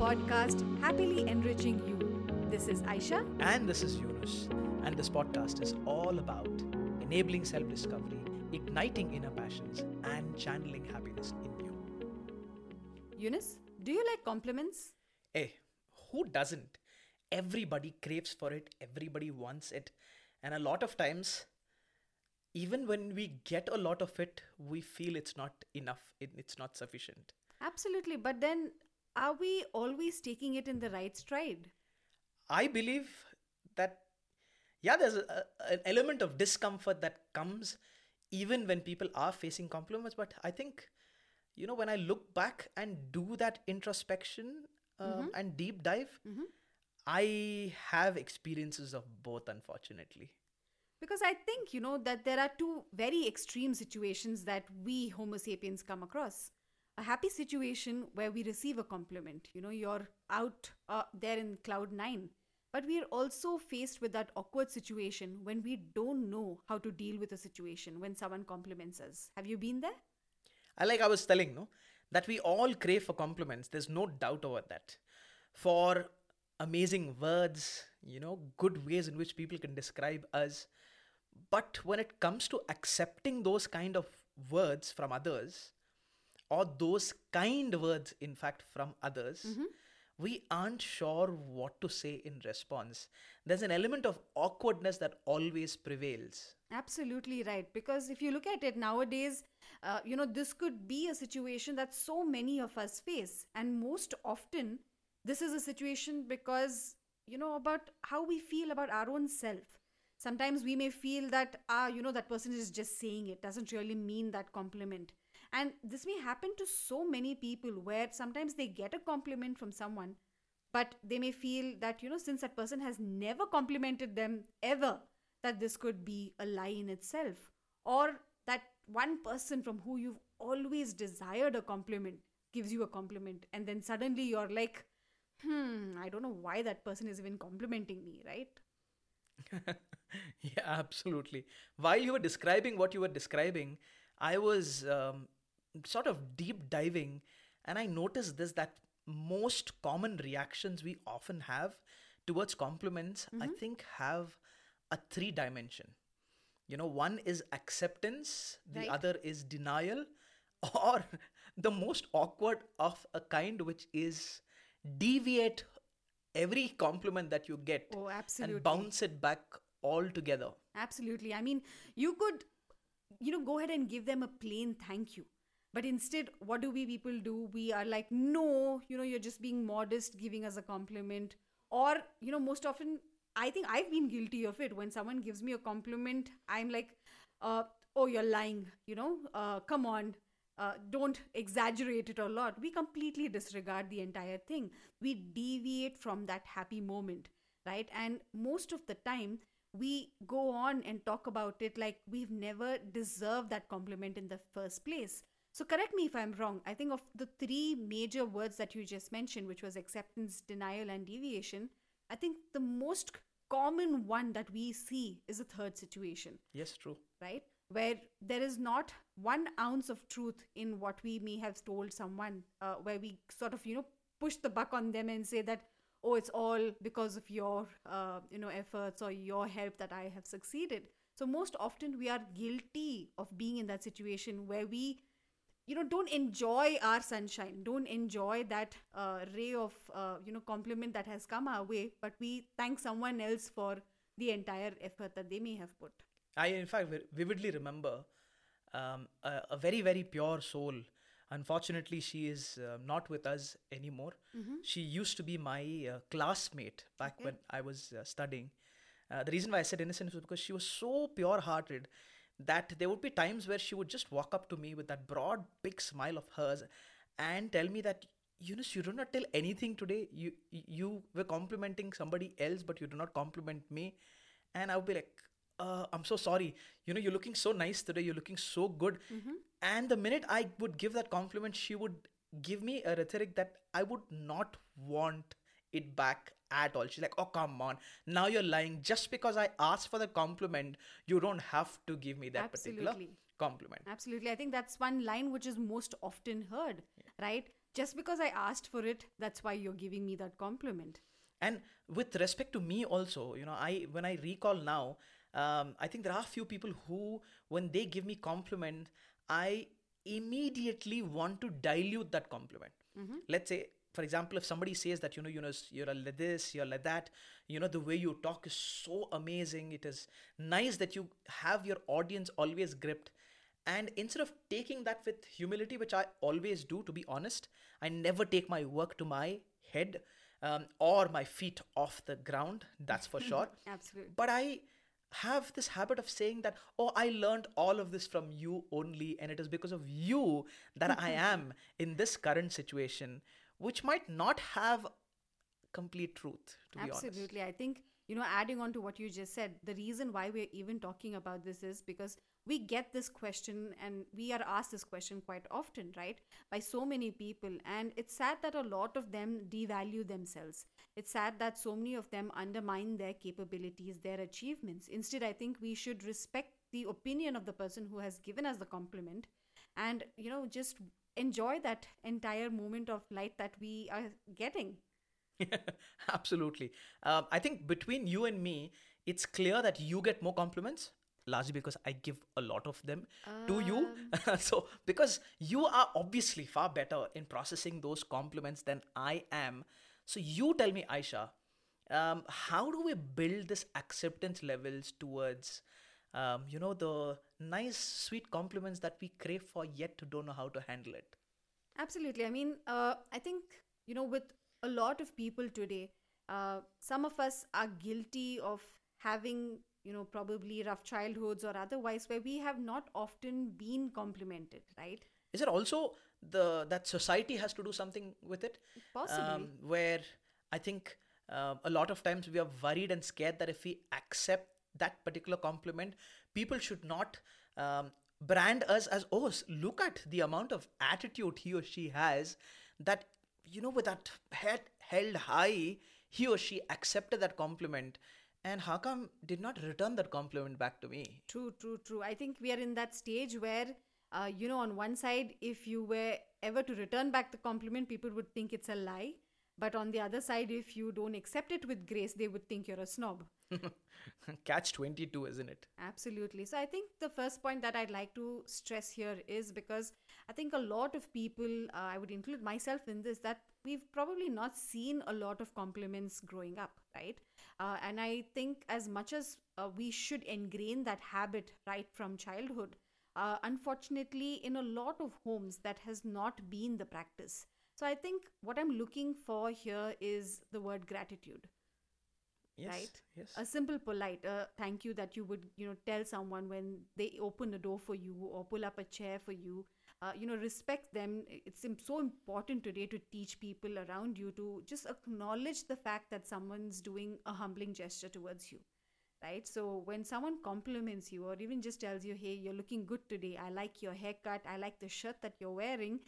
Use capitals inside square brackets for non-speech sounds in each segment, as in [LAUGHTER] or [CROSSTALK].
podcast Happily Enriching You. This is Aisha. And this is Yunus. And this podcast is all about enabling self discovery, igniting inner passions, and channeling happiness in you. Yunus, do you like compliments? Hey, who doesn't? Everybody craves for it, everybody wants it. And a lot of times, even when we get a lot of it, we feel it's not enough, it, it's not sufficient. Absolutely. But then, are we always taking it in the right stride? I believe that, yeah, there's a, a, an element of discomfort that comes even when people are facing compliments. But I think, you know, when I look back and do that introspection um, and deep dive, I have experiences of both, unfortunately. Because I think, you know, that there are two very extreme situations that we Homo sapiens come across. A happy situation where we receive a compliment, you know, you're out uh, there in cloud nine. But we are also faced with that awkward situation when we don't know how to deal with a situation when someone compliments us. Have you been there? I like I was telling, no, that we all crave for compliments. There's no doubt about that. For amazing words, you know, good ways in which people can describe us. But when it comes to accepting those kind of words from others, or those kind words, in fact, from others, we aren't sure what to say in response. There's an element of awkwardness that always prevails. Absolutely right. Because if you look at it nowadays, uh, you know, this could be a situation that so many of us face. And most often, this is a situation because, you know, about how we feel about our own self. Sometimes we may feel that, ah, you know, that person is just saying it, doesn't really mean that compliment. And this may happen to so many people where sometimes they get a compliment from someone, but they may feel that, you know, since that person has never complimented them ever, that this could be a lie in itself. Or that one person from who you've always desired a compliment gives you a compliment, and then suddenly you're like, hmm, I don't know why that person is even complimenting me, right? [LAUGHS] yeah, absolutely. While you were describing what you were describing, I was um, sort of deep diving and I noticed this that most common reactions we often have towards compliments, I mm-hmm. think, have a three dimension. You know, one is acceptance, the Right. other is denial, [LAUGHS] or the most awkward of a kind, which is deviate every compliment that you get Oh, absolutely. and bounce it back all together. Absolutely. I mean, you could, you know, go ahead and give them a plain thank you. But instead, what do we people do? We are like, no, you know, you're just being modest, giving us a compliment. Or, you know, most often, I think I've been guilty of it. When someone gives me a compliment, I'm like, uh, oh, you're lying, you know, uh, come on. Uh, don't exaggerate it a lot. We completely disregard the entire thing. We deviate from that happy moment, right? And most of the time, we go on and talk about it like we've never deserved that compliment in the first place. So, correct me if I'm wrong. I think of the three major words that you just mentioned, which was acceptance, denial, and deviation, I think the most common one that we see is a third situation Yes, true. right? Where there is not one ounce of truth in what we may have told someone, uh, where we sort of, you know, push the buck on them and say that, oh, it's all because of your, uh, you know, efforts or your help that I have succeeded. So most often we are guilty of being in that situation where we, you know, don't enjoy our sunshine, don't enjoy that uh, ray of, uh, you know, compliment that has come our way, but we thank someone else for the entire effort that they may have put. I, in fact, vividly remember um, a, a very, very pure soul. Unfortunately, she is uh, not with us anymore. She used to be my uh, classmate back when I was uh, studying. Uh, the reason why I said innocent was because she was so pure hearted that there would be times where she would just walk up to me with that broad, big smile of hers and tell me that, Yunus, you do not tell anything today. You, you were complimenting somebody else, but you do not compliment me. And I would be like, uh, I'm so sorry. You know, you're looking so nice today. You're looking so good. And the minute I would give that compliment, she would give me a rhetoric that I would not want it back at all. She's like, oh, come on. Now you're lying. Just because I asked for the compliment, you don't have to give me that particular compliment. Absolutely. I think that's one line which is most often heard, right? just because I asked for it, that's why you're giving me that compliment. And with respect to me also, you know, I when I recall now, um, I think there are a few people who, when they give me compliment, I immediately want to dilute that compliment. Let's say, for example, if somebody says that you know, you know, you're a like this, you're like that, you know, the way you talk is so amazing. It is nice that you have your audience always gripped. And instead of taking that with humility, which I always do, to be honest, I never take my work to my head um, or my feet off the ground. That's for [LAUGHS] sure. Absolutely. But I have this habit of saying that, oh, I learned all of this from you only, and it is because of you that I [LAUGHS] am in this current situation, which might not have complete truth, to be honest. Absolutely. I think, you know, adding on to what you just said, the reason why we're even talking about this is because we get this question and we are asked this question quite often, right? By so many people. And it's sad that a lot of them devalue themselves. It's sad that so many of them undermine their capabilities, their achievements. Instead, I think we should respect the opinion of the person who has given us the compliment and, you know, just enjoy that entire moment of light that we are getting. [LAUGHS] Absolutely. Um, I think between you and me, it's clear that you get more compliments, largely because I give a lot of them to you. [LAUGHS] so, because you are obviously far better in processing those compliments than I am. So, you tell me, Aisha, um, how do we build this acceptance levels towards, um, you know, the nice, sweet compliments that we crave for yet don't know how to handle it? Absolutely. I mean, uh, I think, you know, with a lot of people today, uh, some of us are guilty of having, you know, probably rough childhoods or otherwise where we have not often been complimented, right? Is it also the that society has to do something with it? Possibly. Um, where I think uh, a lot of times we are worried and scared that if we accept that particular compliment, people should not um, brand us as oh look at the amount of attitude he or she has that you know with that head held high he or she accepted that compliment and how come did not return that compliment back to me True, true, true. I think we are in that stage where, uh, you know, on one side, if you were ever to return back the compliment, people would think it's a lie. But on the other side, if you don't accept it with grace, they would think you're a snob. [LAUGHS] catch 22 isn't it Absolutely. So I think the first point that I'd like to stress here is because I think a lot of people, uh, I would include myself in this, that we've probably not seen a lot of compliments growing up, right? Uh, and I think as much as uh, we should ingrain that habit right from childhood, uh, unfortunately, in a lot of homes, that has not been the practice. So I think what I'm looking for here is the word gratitude yes right? yes. A simple polite uh, thank you that you would you know tell someone when they open a door for you or pull up a chair for you. Uh, you know respect them. It's so important today to teach people around you to just acknowledge the fact that someone's doing a humbling gesture towards you right? So when someone compliments you or even just tells you hey you're looking good today. I like your haircut. I like the shirt that you're wearing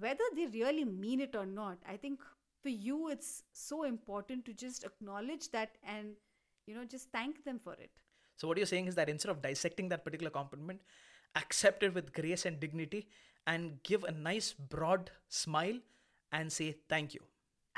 whether they really mean it or not i think for you it's so important to just acknowledge that and you know just thank them for it So what you're saying is that instead of dissecting that particular compliment, accept it with grace and dignity and give a nice broad smile and say thank you.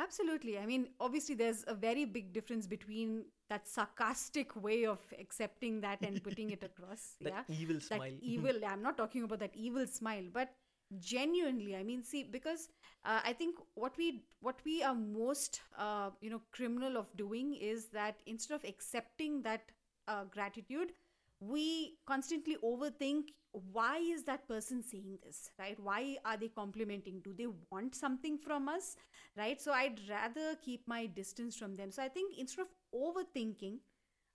absolutely i mean obviously there's a very big difference between that sarcastic way of accepting that and putting it [LAUGHS] across That yeah evil that smile. evil [LAUGHS] i'm not talking about that evil smile but genuinely i mean see because uh, i think what we what we are most uh, you know criminal of doing is that instead of accepting that uh, gratitude we constantly overthink why is that person saying this right? Why are they complimenting? Do they want something from us right? So i'd rather keep my distance from them. So i think instead of overthinking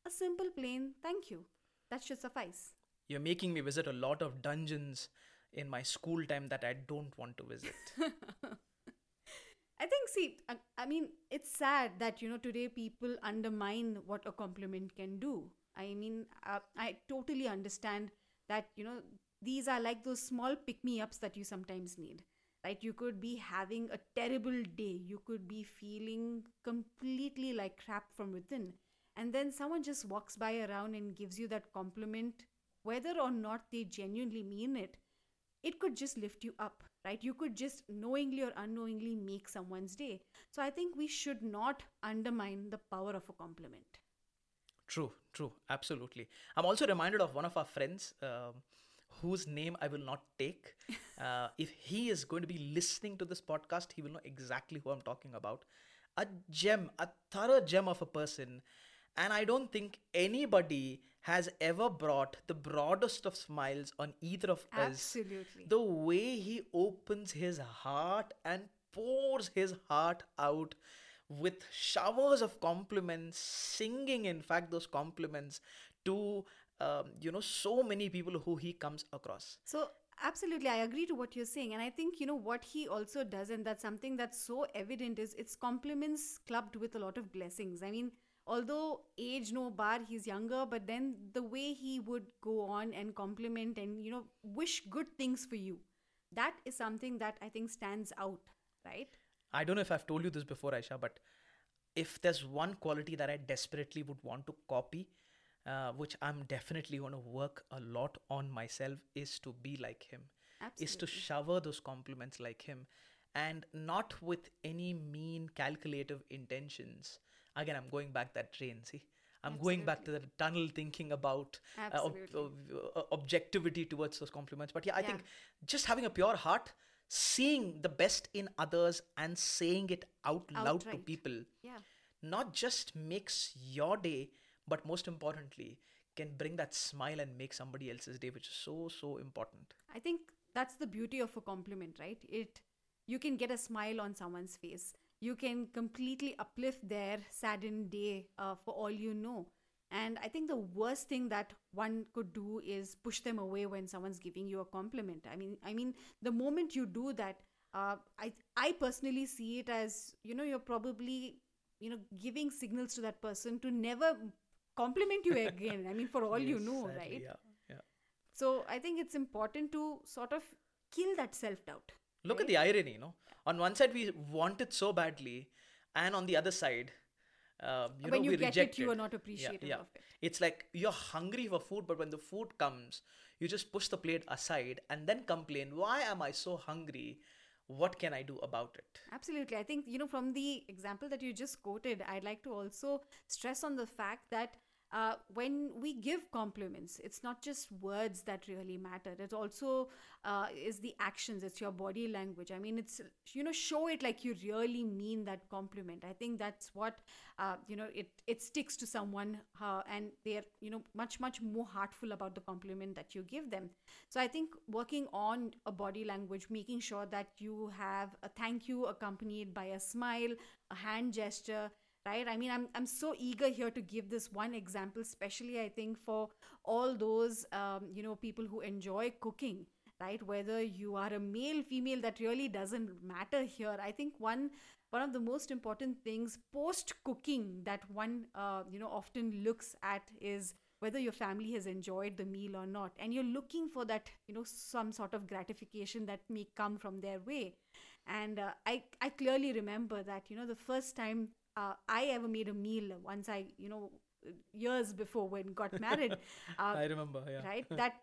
a simple plain thank you. That should suffice. You're making me visit a lot of dungeons in my school time that I don't want to visit. [LAUGHS] I think, see, I, I mean, it's sad that, you know, today people undermine what a compliment can do. I mean, uh, I totally understand that, you know, these are like those small pick me ups that you sometimes need, right? You could be having a terrible day, you could be feeling completely like crap from within. And then someone just walks by around and gives you that compliment, whether or not they genuinely mean it it could just lift you up, right? You could just knowingly or unknowingly make someone's day. So I think we should not undermine the power of a compliment. True, true, absolutely. I'm also reminded of one of our friends um, whose name I will not take. [LAUGHS] Uh, if he is going to be listening to this podcast, he will know exactly who I'm talking about. A gem, a thorough gem of a person. And I don't think anybody has ever brought the broadest of smiles on either of us. Absolutely. The way he opens his heart and pours his heart out with showers of compliments, singing, in fact, those compliments to, um, you know, so many people who he comes across. So absolutely i agree to what you're saying and i think you know what he also does and that's something that's so evident is it's compliments clubbed with a lot of blessings i mean although age no bar he's younger but then the way he would go on and compliment and you know wish good things for you that is something that i think stands out right I don't know if I've told you this before, Aisha, but if there's one quality that I desperately would want to copy, uh, which I'm definitely going to work a lot on myself, is to be like him, is to shower those compliments like him, and not with any mean, calculative intentions. Again, I'm going back that train, see? I'm going back to the tunnel thinking about uh, ob- ob- uh, objectivity towards those compliments. But yeah, I Yeah. think just having a pure heart, seeing the best in others and saying it out loud to people yeah not just makes your day, but most importantly, can bring that smile and make somebody else's day, which is so, so important. I think that's the beauty of a compliment, right? It you can get a smile on someone's face. You can completely uplift their saddened day uh, for all you know. And I think the worst thing that one could do is push them away when someone's giving you a compliment. I mean, I mean, the moment you do that, uh, I I personally see it as you know you're probably you know giving signals to that person to never compliment you again. I mean, for all you know, sadly, right? Yeah, yeah. So I think it's important to sort of kill that self doubt. Look at the irony, you know. On one side, we want it so badly, and on the other side, um, you When know, you we get reject it, you are not appreciative yeah. of it. It's like you're hungry for food, but when the food comes, you just push the plate aside and then complain, "Why am I so hungry? What can I do about it?" Absolutely. I think, you know, from the example that you just quoted, I'd like to also stress on the fact that uh, when we give compliments, it's not just words that really matter. It also uh, is the actions, it's your body language. I mean, it's, you know, show it like you really mean that compliment. I think that's what, uh, you know, it, it sticks to someone uh, and they're, you know, much, much more heartful about the compliment that you give them. So I think working on a body language, making sure that you have a thank you accompanied by a smile, a hand gesture, right? I mean, I'm, I'm so eager here to give this one example, especially I think for all those, um, you know, people who enjoy cooking, right? Whether you are a male, female, that really doesn't matter here. I think one one of the most important things post cooking that one uh, you know often looks at is whether your family has enjoyed the meal or not and you're looking for that you know some sort of gratification that may come from their way and uh, i i clearly remember that you know the first time uh, i ever made a meal once i you know years before when got married [LAUGHS] uh, I remember, yeah. right that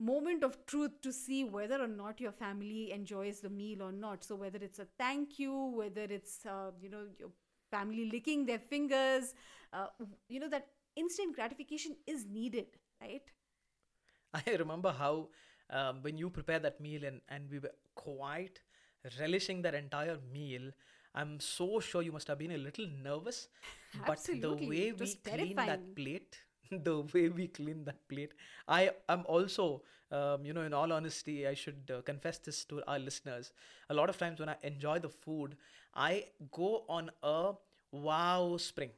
moment of truth to see whether or not your family enjoys the meal or not so whether it's a thank you whether it's uh, you know your family licking their fingers uh, you know that instant gratification is needed right [LAUGHS] I remember how um, when you prepare that meal and, and we were quite relishing that entire meal. I'm so sure you must have been a little nervous, but Absolutely, the way we clean that plate, [LAUGHS] the way we clean that plate, I am also, um, you know, in all honesty, I should uh, confess this to our listeners. A lot of times when I enjoy the food, I go on a wow spring.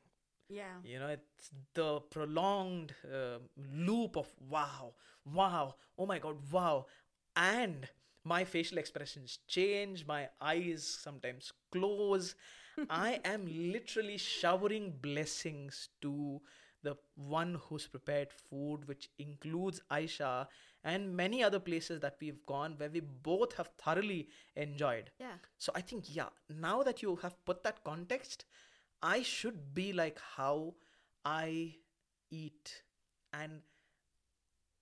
Yeah. You know it's the prolonged uh, loop of wow wow oh my god wow. And my facial expressions change my eyes sometimes close. I [LAUGHS] am literally showering blessings to the one who's prepared food which includes aisha and many other places that we've gone where we both have thoroughly enjoyed. Yeah. So I think, yeah, now that you have put that context, I should be like how I eat and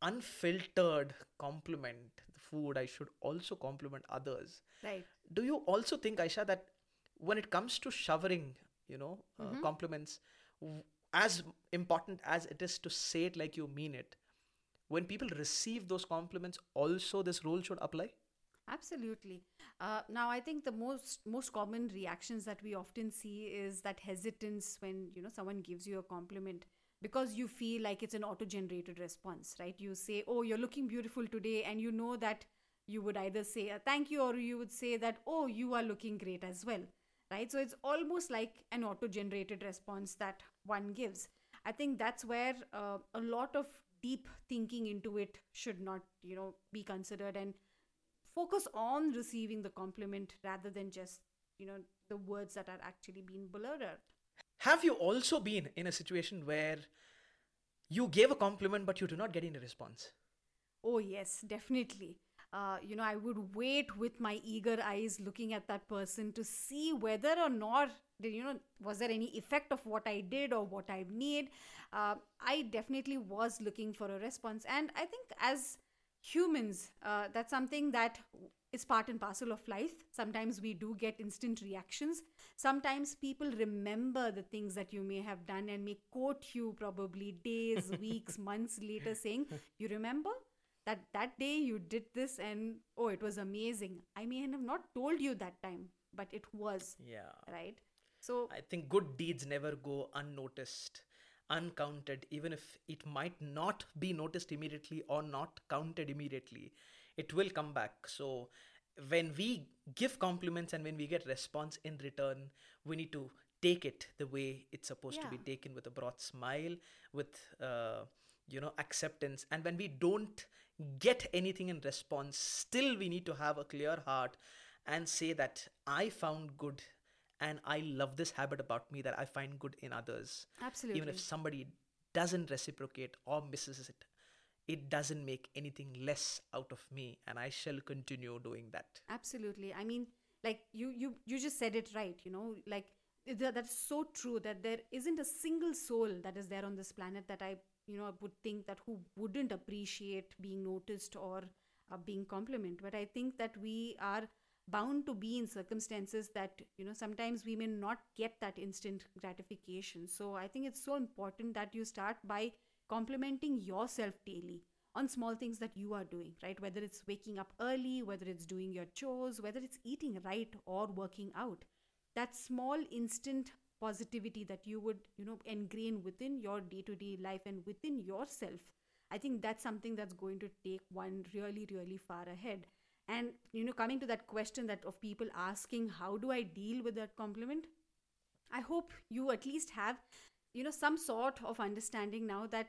unfiltered compliment food, I should also compliment others. Right. Do you also think, Aisha, that when it comes to showering, you know, uh, Mm-hmm. compliments, w- as important as it is to say it like you mean it, when people receive those compliments, also this rule should apply? Absolutely. Uh, now, I think the most most common reactions that we often see is that hesitance when you know someone gives you a compliment because you feel like it's an auto-generated response, right? You say, "Oh, you're looking beautiful today," and you know that you would either say a thank you or you would say that, "Oh, you are looking great as well," right? So it's almost like an auto-generated response that one gives. I think that's where uh, a lot of deep thinking into it should not, you know, be considered and focus on receiving the compliment rather than just you know the words that are actually being blurred. Have you also been in a situation where you gave a compliment but you do not get any response? oh yes definitely. Uh, you know i would wait with my eager eyes looking at that person to see whether or not you know was there any effect of what i did or what i made uh, i definitely was looking for a response. And i think as humans uh, that's something that is part and parcel of life. Sometimes we do get instant reactions. Sometimes people remember the things that you may have done and may quote you probably days [LAUGHS] weeks months later saying you remember that that day you did this and oh it was amazing. I may have not told you that time but it was Yeah. right? So I think good deeds never go unnoticed, uncounted, even if it might not be noticed immediately or not counted immediately. It will come back. So, when we give compliments and when we get response in return, we need to take it the way it's supposed to be taken with a broad smile, with uh, you know acceptance. And when we don't get anything in response, still we need to have a clear heart and say that I found good and I love this habit about me that I find good in others. absolutely Even if somebody doesn't reciprocate or misses it, it doesn't make anything less out of me, and I shall continue doing that. absolutely i mean like you you you just said it right you know like th- that's so true that there isn't a single soul that is there on this planet that i you know would think that who wouldn't appreciate being noticed or uh, being complimented but i think that we are bound to be in circumstances that you know sometimes we may not get that instant gratification so i think it's so important that you start by complimenting yourself daily on small things that you are doing, right? Whether it's waking up early, whether it's doing your chores, whether it's eating right or working out. That small instant positivity that you would, you know, ingrain within your day to day life and within yourself. I think that's something that's going to take one really, really far ahead. And, you know, coming to that question that of people asking, how do I deal with that compliment? I hope you at least have, you know, some sort of understanding now that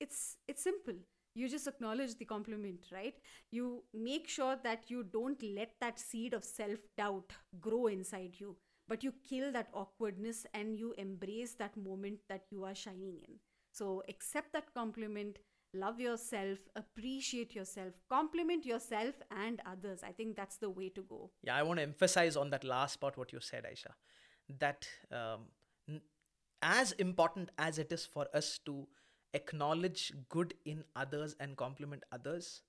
it's it's simple. You just acknowledge the compliment, right? You make sure that you don't let that seed of self doubt grow inside you, but you kill that awkwardness and you embrace that moment that you are shining in. So accept that compliment, love yourself, appreciate yourself, compliment yourself and others. I think that's the way to go. Yeah, I want to emphasize on that last part what you said, Aisha. That um, as important as it is for us to acknowledge good in others and compliment others,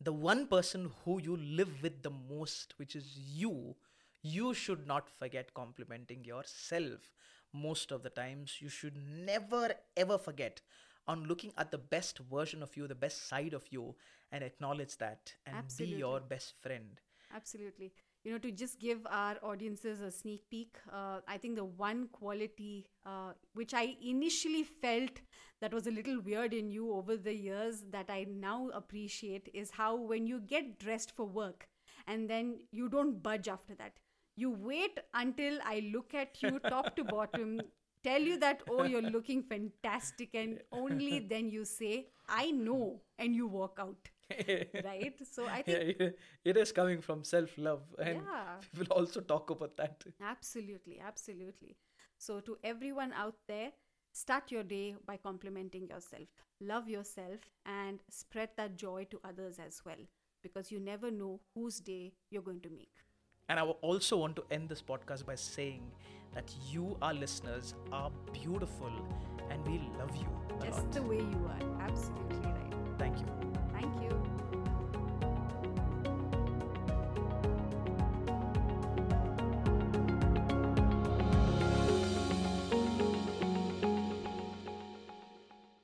the one person who you live with the most, which is you, you should not forget complimenting yourself. Most of the times, you should never ever forget on looking at the best version of you, the best side of you, and acknowledge that and Absolutely. be your best friend. Absolutely. You know, to just give our audiences a sneak peek, uh, I think the one quality uh, which I initially felt that was a little weird in you over the years that I now appreciate is how when you get dressed for work and then you don't budge after that. You wait until I look at you [LAUGHS] top to bottom, tell you that, oh, you're [LAUGHS] looking fantastic, and only [LAUGHS] then you say, I know, and you walk out. [LAUGHS] right? So I think yeah, it is coming from self love, and Yeah. we will also talk about that. Absolutely, absolutely. So, to everyone out there, start your day by complimenting yourself. Love yourself and spread that joy to others as well because you never know whose day you're going to make. And I also want to end this podcast by saying that you, our listeners, are beautiful and we love you Just lot. the way you are. Absolutely right. Thank you. Thank you.